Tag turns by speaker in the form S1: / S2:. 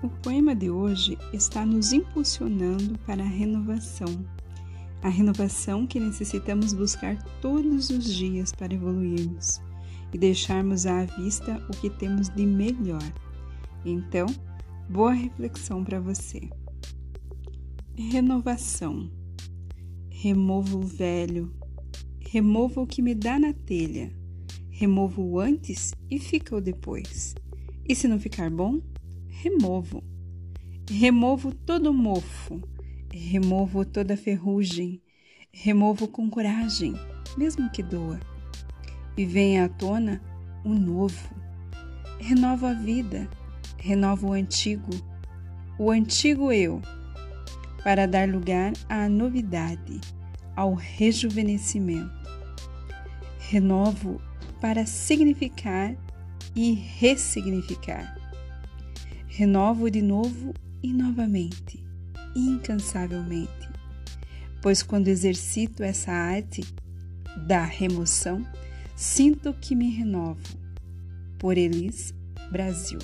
S1: O poema de hoje está nos impulsionando para a renovação. A renovação que necessitamos buscar todos os dias para evoluirmos e deixarmos à vista o que temos de melhor. Então, boa reflexão para você. Renovação. Removo o velho, removo o que me dá na telha, removo o antes e fica o depois. E se não ficar bom, removo. Removo todo mofo, removo toda ferrugem, removo com coragem, mesmo que doa. E vem à tona o novo. Renovo a vida, renovo o antigo, o antigo eu, para dar lugar à novidade, ao rejuvenescimento. Renovo para significar e ressignificar Renovo de novo e novamente, incansavelmente, pois quando exercito essa arte da remoção, sinto que me renovo. Por Elis Brasil.